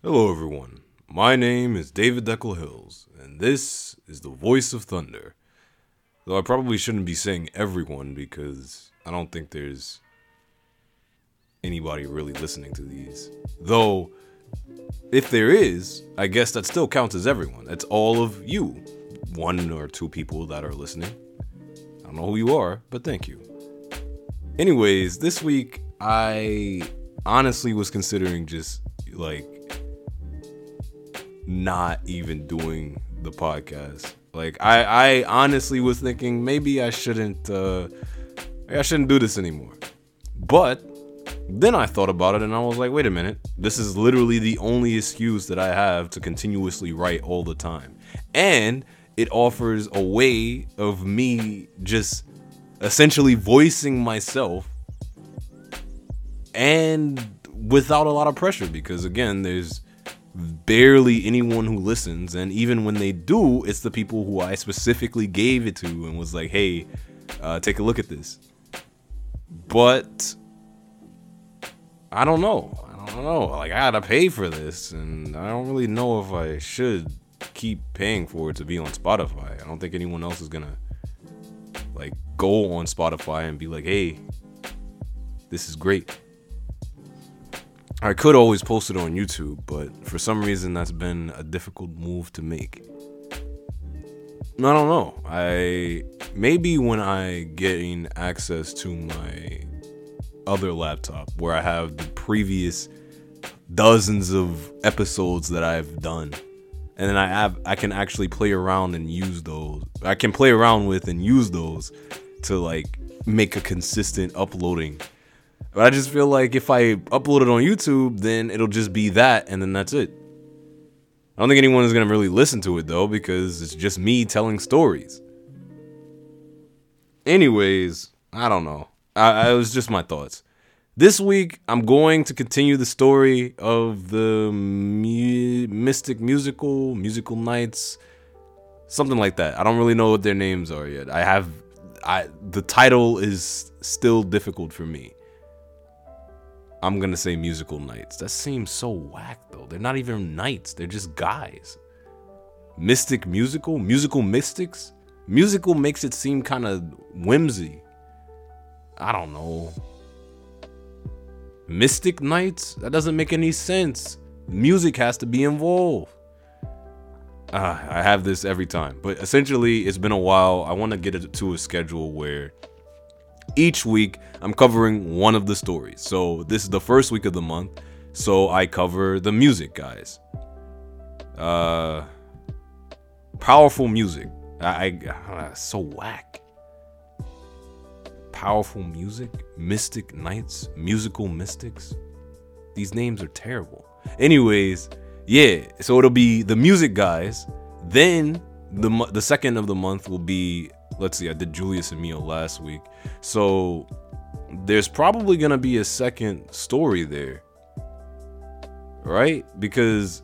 Hello, everyone. My name is David Deckel Hills, and this is the Voice of Thunder. Though I probably shouldn't be saying everyone because I don't think there's anybody really listening to these. Though, if there is, I guess that still counts as everyone. That's all of you. One or two people that are listening. I don't know who you are, but thank you. Anyways, this week I honestly was considering just like not even doing the podcast. Like I, I honestly was thinking maybe I shouldn't uh I shouldn't do this anymore. But then I thought about it and I was like, wait a minute. This is literally the only excuse that I have to continuously write all the time. And it offers a way of me just essentially voicing myself and without a lot of pressure because again, there's barely anyone who listens. And even when they do it's the people who i specifically gave it to and was like hey uh, take a look at this. But i don't know. I don't know. Like i gotta pay for this and i don't really know if i should keep paying for it to be on spotify. I don't think anyone else is gonna like go on spotify and be like hey this is great I could always post it on YouTube, but for some reason that's been a difficult move to make. I don't know. I maybe when I gain access to my other laptop where I have the previous dozens of episodes that I've done and then I have I can actually play around and use those. I can play around with and use those to like make a consistent uploading but I just feel like if I upload it on YouTube, then it'll just be that, and then that's it. I don't think anyone is gonna really listen to it though, because it's just me telling stories. Anyways, I don't know. I, I it was just my thoughts. This week, I'm going to continue the story of the mu- Mystic Musical, Musical Knights, something like that. I don't really know what their names are yet. I have, I the title is still difficult for me. I'm gonna say musical knights. That seems so whack though. They're not even knights, they're just guys. Mystic musical? Musical mystics? Musical makes it seem kind of whimsy. I don't know. Mystic Knights? That doesn't make any sense. Music has to be involved. Uh, I have this every time. But essentially, it's been a while. I want to get it to a schedule where each week I'm covering one of the stories. So this is the first week of the month, so I cover the music guys. Uh powerful music. I, I uh, so whack. Powerful music, mystic knights, musical mystics. These names are terrible. Anyways, yeah, so it'll be the music guys. Then the the second of the month will be let's see, I did Julius and Mio last week. So there's probably going to be a second story there. Right? Because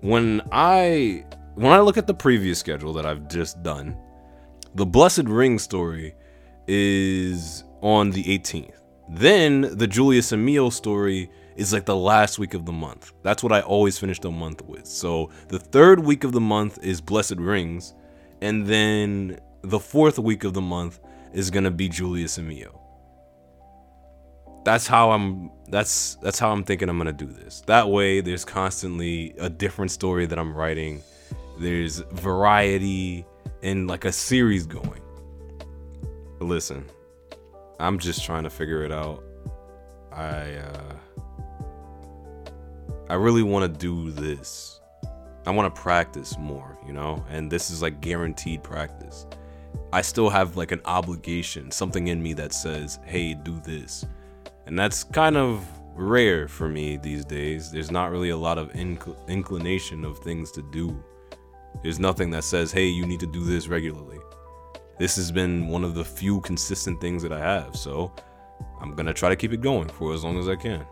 when I when I look at the previous schedule that I've just done, the Blessed Ring story is on the 18th. Then the Julius and Mio story is like the last week of the month. That's what I always finish the month with. So the third week of the month is Blessed Rings, and then the fourth week of the month is gonna be Julius and Mio. That's how I'm that's that's how I'm thinking I'm gonna do this. That way there's constantly a different story that I'm writing. There's variety and like a series going. Listen, I'm just trying to figure it out. I uh I really want to do this. I want to practice more, you know? And this is like guaranteed practice. I still have like an obligation, something in me that says, hey, do this. And that's kind of rare for me these days. There's not really a lot of inc- inclination of things to do. There's nothing that says, hey, you need to do this regularly. This has been one of the few consistent things that I have, so I'm gonna try to keep it going for as long as I can.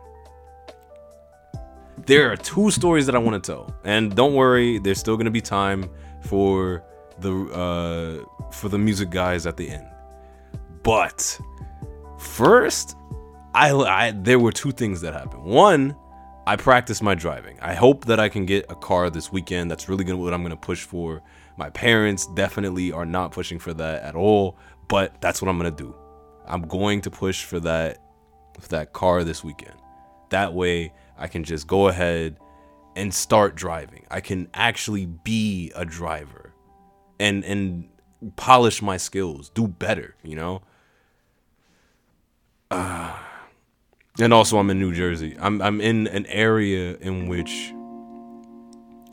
There are two stories that I want to tell, and don't worry, there's still gonna be time for the uh, for the music guys at the end. But first, I, I there were two things that happened. One, I practice my driving. I hope that I can get a car this weekend. That's really gonna what I'm gonna push for. My parents definitely are not pushing for that at all, but that's what I'm gonna do. I'm going to push for that for that car this weekend. That way I can just go ahead and start driving. I can actually be a driver and and polish my skills, do better, you know? Uh, and also I'm in New Jersey. I'm I'm in an area in which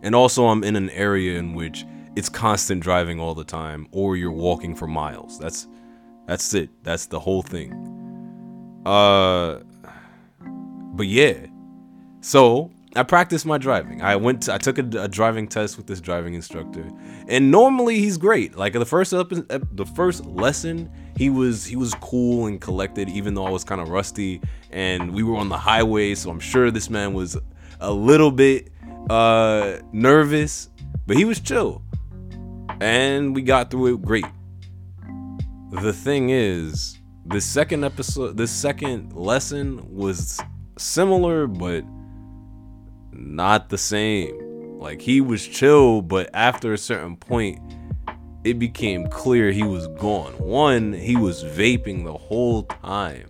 and also I'm in an area in which it's constant driving all the time or you're walking for miles. That's that's it. That's the whole thing. Uh but yeah. So, I practiced my driving. I went to, I took a, a, driving test with this driving instructor. And normally he's great. Like the first up the first lesson, he was he was cool and collected even though I was kind of rusty and we were on the highway, so I'm sure this man was a little bit uh nervous, but he was chill. And we got through it great. The thing is, the second episode, the second lesson was similar but not the same. Like he was chill, but after a certain point, it became clear he was gone. One, he was vaping the whole time.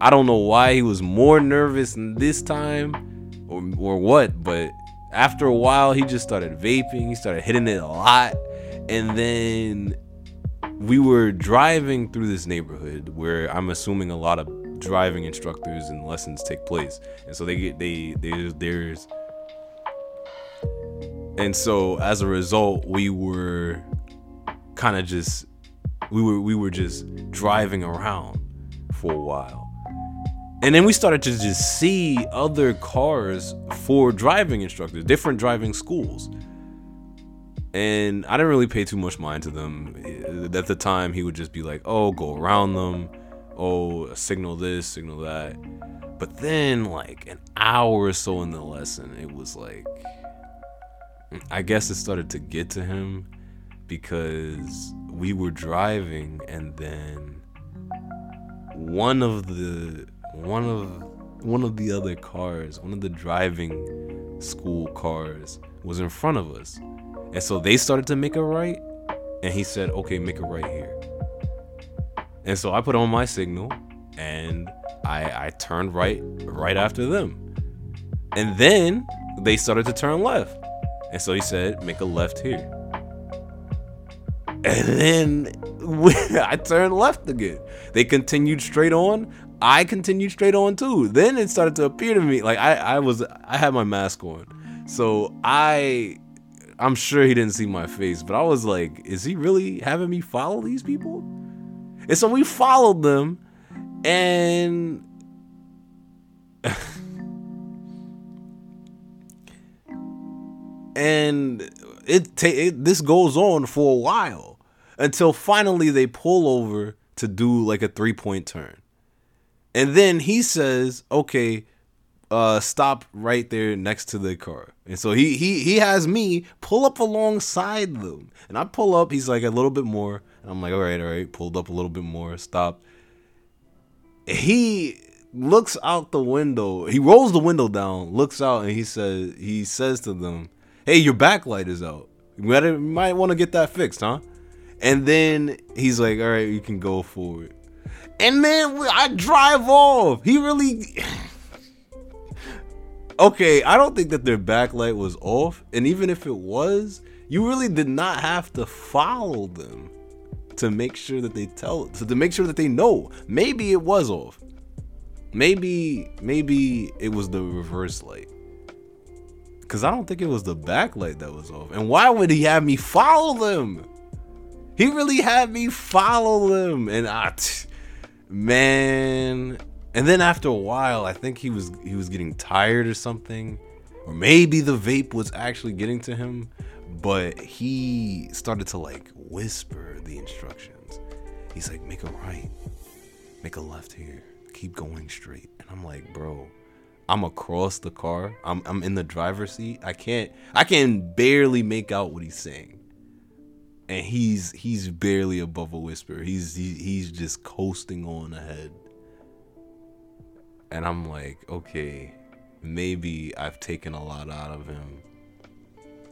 I don't know why he was more nervous this time or, or what, but after a while, he just started vaping. He started hitting it a lot. And then we were driving through this neighborhood where I'm assuming a lot of driving instructors and lessons take place. And so they get they there's there's and so as a result, we were kind of just we were we were just driving around for a while. And then we started to just see other cars for driving instructors, different driving schools. And I didn't really pay too much mind to them. At the time, he would just be like, oh, go around them oh, signal this, signal that. But then, like an hour or so in the lesson, it was like, I guess it started to get to him because we were driving and then one of the one of one of the other cars, one of the driving school cars was in front of us. And so they started to make a right and he said, "Okay, make a right here." And so I put on my signal and I, I turned right right after them. And then they started to turn left. And so he said, make a left here. And then I turned left again. They continued straight on. I continued straight on too. Then it started to appear to me like I, I was I had my mask on. So I I'm sure he didn't see my face, but I was like, is he really having me follow these people? And so we followed them and and it, ta- it this goes on for a while until finally they pull over to do like a three point turn. And then he says, "Okay, uh, stop right there next to the car." And so he he he has me pull up alongside them, and I pull up. He's like a little bit more, and I'm like, all right, all right, pulled up a little bit more, stopped. He looks out the window. He rolls the window down, looks out, and he says he says to them, "Hey, your backlight is out. You might, might want to get that fixed, huh?" And then he's like, "All right, you can go for it." And then I drive off. He really. okay, I don't think that their backlight was off, and even if it was, you really did not have to follow them to make sure that they tell so to make sure that they know. Maybe it was off. Maybe maybe it was the reverse light. Because i don't think it was the backlight that was off. And why would he have me follow them? He really had me follow them. And i man. And then after a while i think he was he was getting tired or something. Or maybe the vape was actually getting to him but he started to like whisper the instructions. He's like, make a right, make a left here, keep going straight. And I'm like, bro, I'm across the car. I'm I'm in the driver's seat. I can't I can barely make out what he's saying. And he's he's barely above a whisper. He's he, he's just coasting on ahead. And I'm like, okay, maybe I've taken a lot out of him.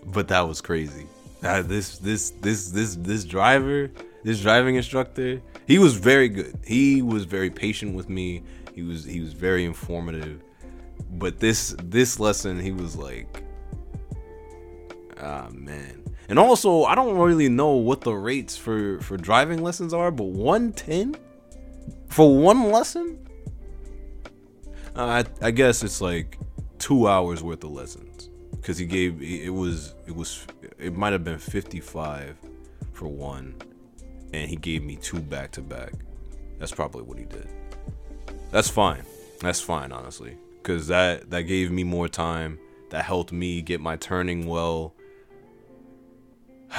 But that was crazy. Uh, this this this this this driver, this driving instructor, he was very good. He was very patient with me. He was he was very informative. But this this lesson, he was like, ah man. And also, I don't really know what the rates for for driving lessons are, but 110 for one lesson? Uh, I I guess it's like 2 hours worth of lessons cuz he gave it was it was it might have been 55 for one and he gave me two back to back. That's probably what he did. That's fine. That's fine, honestly, because that that gave me more time. That helped me get my turning well.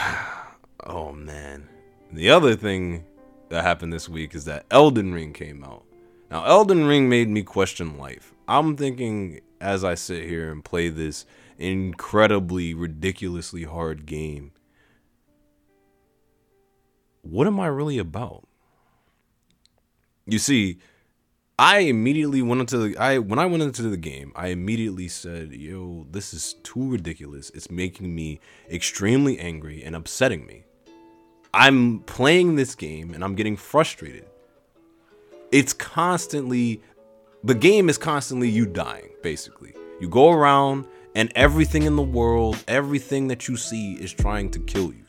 oh man. The other thing that happened this week is that Elden Ring came out. Now, Elden Ring made me question life. I'm thinking as I sit here and play this incredibly, ridiculously hard game, what am I really about? You see, I immediately went into the I when I went into the game, I immediately said, "Yo, this is too ridiculous. It's making me extremely angry and upsetting me. I'm playing this game and I'm getting frustrated. It's constantly the game is constantly you dying, basically. You go around and everything in the world, everything that you see is trying to kill you.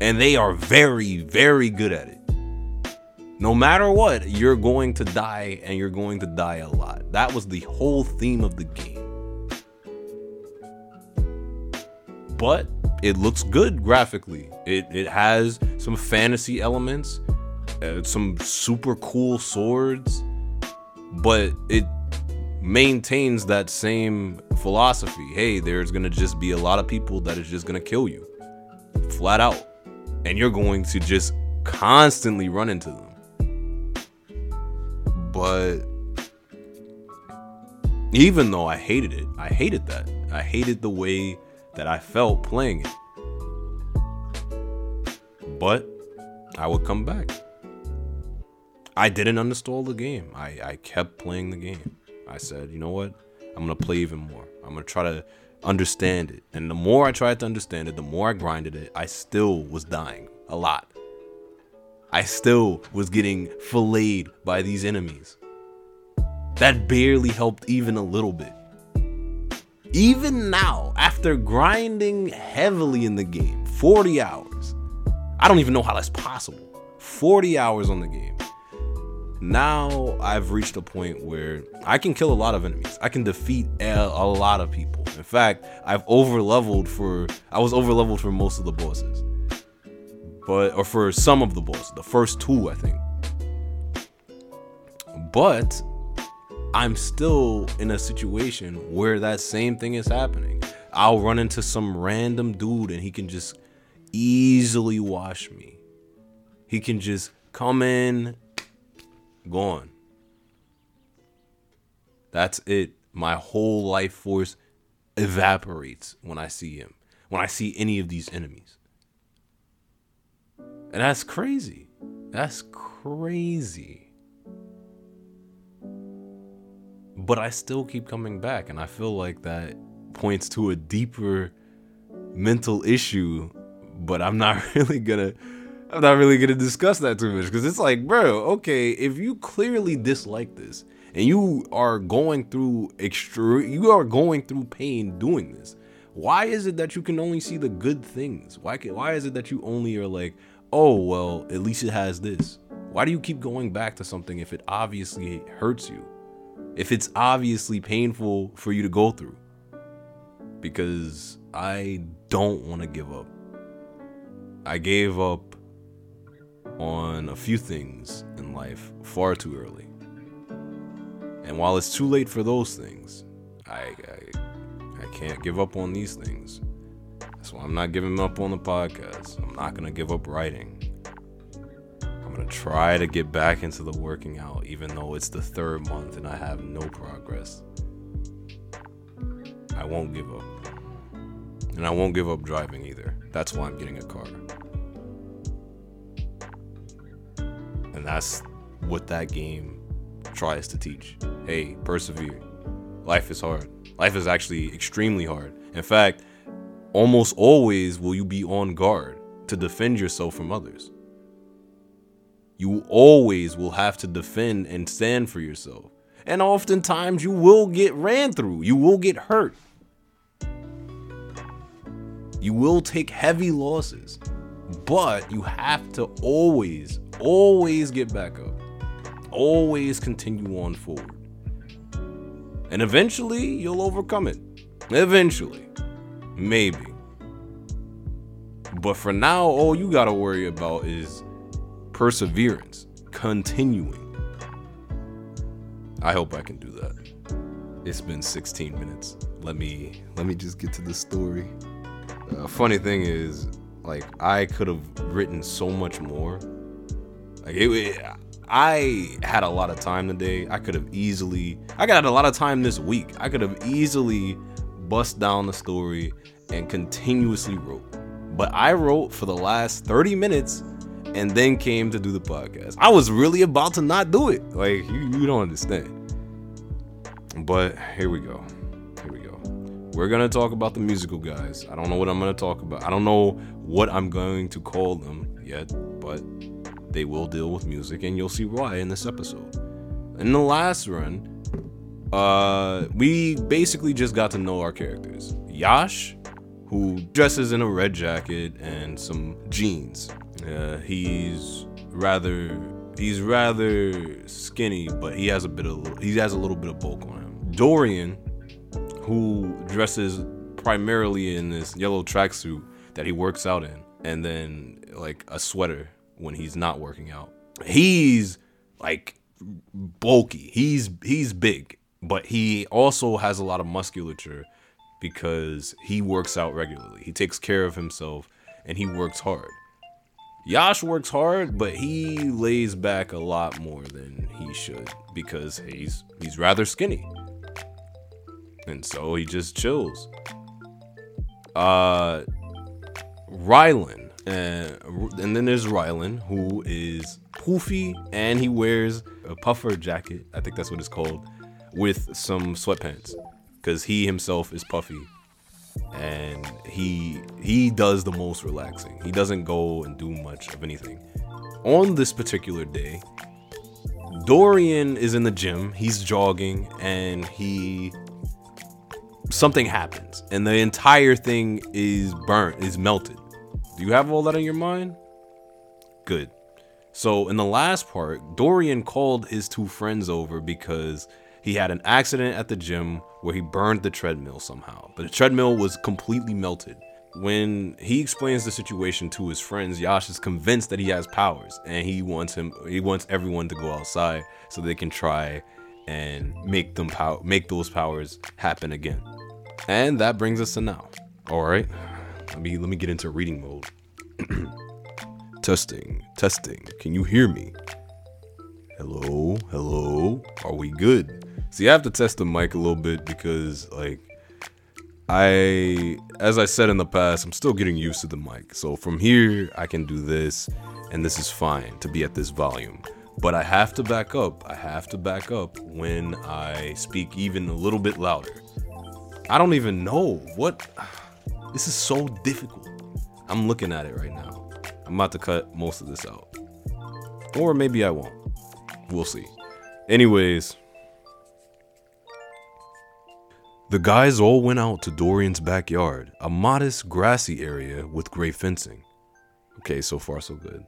And they are very, very good at it. No matter what, you're going to die and you're going to die a lot. That was the whole theme of the game. But it looks good graphically. It it has some fantasy elements, uh, some super cool swords, but it maintains that same philosophy. Hey, there's going to just be a lot of people that is just going to kill you. Flat out. And you're going to just constantly run into them but even though I hated it, I hated that. I hated the way that I felt playing it. But I would come back. I didn't uninstall the game. I, I kept playing the game. I said, you know what? I'm to play even more. I'm to try to understand it. And the more I tried to understand it, the more I grinded it, I still was dying a lot. I still was getting filleted by these enemies. That barely helped even a little bit. Even now, after grinding heavily in the game, 40 hours, I don't even know how that's possible. 40 hours on the game. Now I've reached a point where I can kill a lot of enemies. I can defeat a, lot of people. In fact, I've over leveled for I was over leveled for most of the bosses but or for some of the bosses, the first two, I think. But I'm still in a situation where that same thing is happening. I'll run into some random dude and he can just easily wash me. He can just come in, gone. That's it. My whole life force evaporates when I see him, when I see any of these enemies. And that's crazy. That's crazy. But I still keep coming back, and I feel like that points to a deeper mental issue. But I'm not really gonna. I'm not really gonna discuss that too much because it's like, bro, okay, if you clearly dislike this and you are going through extreme, you are going through pain doing this. Why is it that you can only see the good things? Why can, why is it that you only are like, oh, well, at least it has this. Why do you keep going back to something if it obviously hurts you? If it's obviously painful for you to go through? Because I don't want to give up. I gave up on a few things in life far too early. And while it's too late for those things, I, I, I can't give up on these things. That's why I'm not giving up on the podcast. I'm not to give up writing. I'm to try to get back into the working out, even though it's the third month and I have no progress. I won't give up. And I won't give up driving either. That's why I'm getting a car. That's what that game tries to teach. Hey, persevere. life is hard. Life is actually extremely hard. In fact, almost always will you be on guard to defend yourself from others. You always will have to defend and stand for yourself. And oftentimes you will get ran through, you will get hurt. You will take heavy losses, but you have to always, always get back up. Always continue on forward. And eventually you'll overcome it. Eventually. Maybe. But for now, all you gotta worry about is perseverance, continuing. I hope I can do that. It's been 16 minutes. Let me let me just get to the story. Uh, funny thing is, like I could have written so much more. Like it, it, I had a lot of time today. I could have easily. I got a lot of time this week. I could have easily bust down the story and continuously wrote. But I wrote for the last 30 minutes and then came to do the podcast. I was really about to not do it. Like you, you don't understand. But here we go. Here we go. We're gonna talk about the musical guys. I don't know what I'm gonna talk about. I don't know what I'm going to call them yet, but they will deal with music, and you'll see why in this episode. In the last run, uh, we basically just got to know our characters. Yash, who dresses in a red jacket and some jeans. Uh, he's rather he's rather skinny, but he has a bit of he has a little bit of bulk on him. Dorian, who dresses primarily in this yellow tracksuit that he works out in, and then like a sweater when he's not working out. He's like bulky. He's he's big, but he also has a lot of musculature because he works out regularly. He takes care of himself and he works hard. Yash works hard, but he lays back a lot more than he should because he's he's rather skinny. And so he just chills. Uh Rylan. Uh, and then there's Rylan, who is poofy and he wears a puffer jacket. I think that's what it's called, with some sweatpants because he himself is puffy and he he does the most relaxing. He doesn't go and do much of anything. On this particular day, Dorian is in the gym. He's jogging and he something happens and the entire thing is burnt, is melted. Do you have all that in your mind? Good. So in the last part, Dorian called his two friends over because he had an accident at the gym where he burned the treadmill somehow, but the treadmill was completely melted. When he explains the situation to his friends, Yash is convinced that he has powers and he wants him he wants everyone to go outside so they can try and make them pow- make those powers happen again. And that brings us to now. All right. Let me let me get into reading mode. testing, testing. Can you hear me? Hello, hello. Are we good? See, I have to test the mic a little bit because, like, I, as I said in the past, I'm still getting used to the mic. So from here, I can do this, and this is fine to be at this volume. But I have to back up. I have to back up when I speak even a little bit louder. I don't even know what. This is so difficult. I'm looking at it right now. I'm about to cut most of this out. Or maybe I won't. We'll see. Anyways, the guys all went out to Dorian's backyard, a modest grassy area with gray fencing. Okay, so far so good.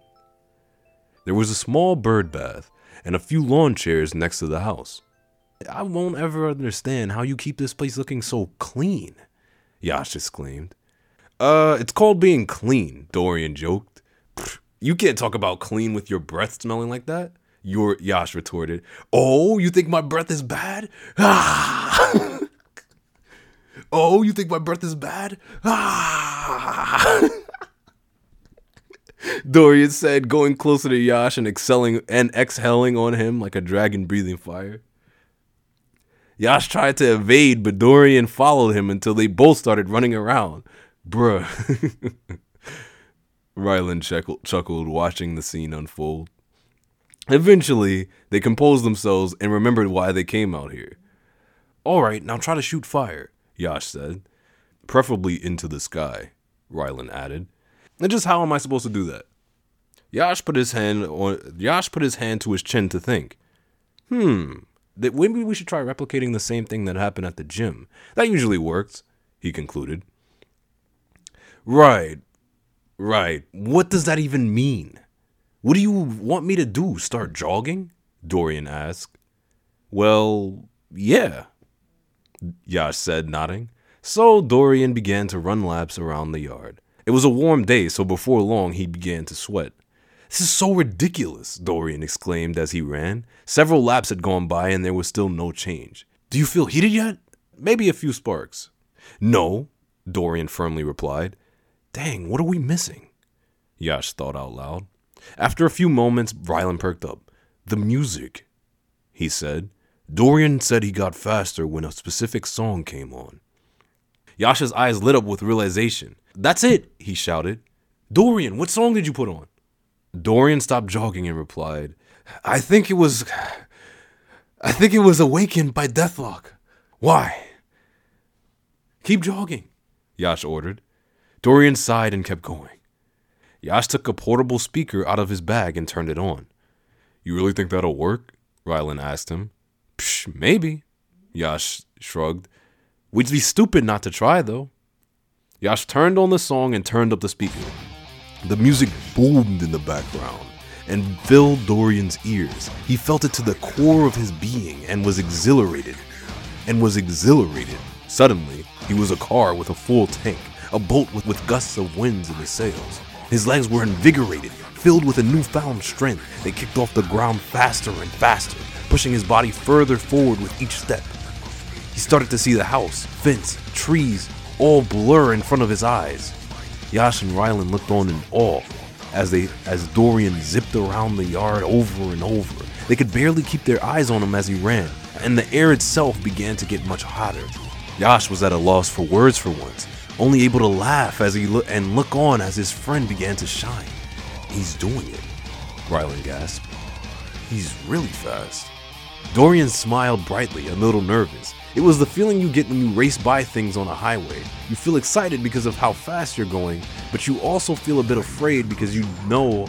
There was a small bird bath and a few lawn chairs next to the house. I won't ever understand how you keep this place looking so clean, Yash exclaimed. Uh, it's called being clean, Dorian joked. You can't talk about clean with your breath smelling like that. Your Yash retorted. Oh, you think my breath is bad? Ah! Oh, you think my breath is bad? Ah! Dorian said, going closer to Yash and excelling and exhaling on him like a dragon breathing fire. Yash tried to evade, but Dorian followed him until they both started running around. Bruh. Rylan chuckled, chuckled, watching the scene unfold. Eventually, they composed themselves and remembered why they came out here. Alright, now try to shoot fire, Yash said. Preferably into the sky, Rylan added. And just how am I supposed to do that? Yash put his hand on Yash put his hand to his chin to think. Hmm, that maybe we should try replicating the same thing that happened at the gym. That usually works, he concluded. Right. Right. What does that even mean? What do you want me to do? Start jogging? Dorian asked. Well, yeah, Yash said, nodding. So Dorian began to run laps around the yard. It was a warm day, so before long he began to sweat. This is so ridiculous, Dorian exclaimed as he ran. Several laps had gone by and there was still no change. Do you feel heated yet? Maybe a few sparks. No, Dorian firmly replied. Dang, what are we missing? Yash thought out loud. After a few moments, Rylan perked up. The music, he said. Dorian said he got faster when a specific song came on. Yash's eyes lit up with realization. That's it, he shouted. Dorian, what song did you put on? Dorian stopped jogging and replied, I think it was. I think it was Awakened by Deathlock. Why? Keep jogging, Yash ordered. Dorian sighed and kept going. Yash took a portable speaker out of his bag and turned it on. You really think that'll work? Rylan asked him. Psh, maybe, Yash shrugged. We'd be stupid not to try, though. Yash turned on the song and turned up the speaker. The music boomed in the background and filled Dorian's ears. He felt it to the core of his being and was exhilarated. And was exhilarated. Suddenly, he was a car with a full tank, a boat with, with gusts of winds in the sails. His legs were invigorated, filled with a newfound strength that kicked off the ground faster and faster, pushing his body further forward with each step. He started to see the house, fence, trees, all blur in front of his eyes. Yash and Rylan looked on in awe as they as Dorian zipped around the yard over and over. They could barely keep their eyes on him as he ran, and the air itself began to get much hotter. Yash was at a loss for words for once, only able to laugh as he lo- and look on as his friend began to shine. He's doing it, Rylan gasped. He's really fast. Dorian smiled brightly, a little nervous. It was the feeling you get when you race by things on a highway. You feel excited because of how fast you're going, but you also feel a bit afraid because you know.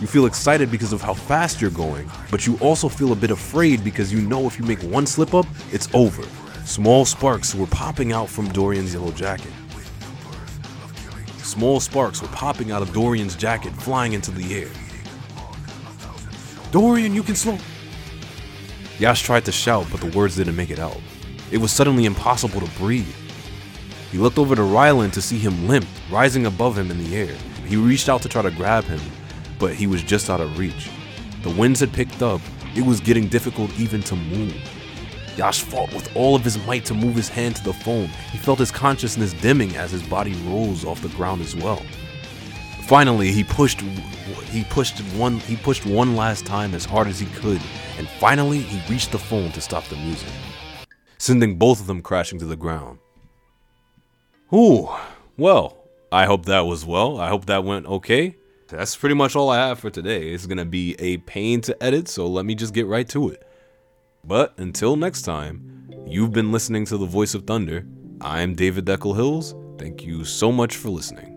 You feel excited because of how fast you're going, but you also feel a bit afraid because you know if you make one slip up, it's over. Small sparks were popping out from Dorian's yellow jacket. Small sparks were popping out of Dorian's jacket, flying into the air. Dorian, you can slow. Yash tried to shout, but the words didn't make it out. It was suddenly impossible to breathe. He looked over to Rylan to see him limp, rising above him in the air. He reached out to try to grab him, but he was just out of reach. The winds had picked up, it was getting difficult even to move. Yash fought with all of his might to move his hand to the phone. He felt his consciousness dimming as his body rose off the ground as well. Finally, he pushed he pushed one he pushed one last time as hard as he could, and finally he reached the phone to stop the music, sending both of them crashing to the ground. Ooh, well, I hope that was well. I hope that went okay. That's pretty much all I have for today. It's gonna be a pain to edit, so let me just get right to it. But until next time, you've been listening to the Voice of Thunder. I'm David Deckel Hills. Thank you so much for listening.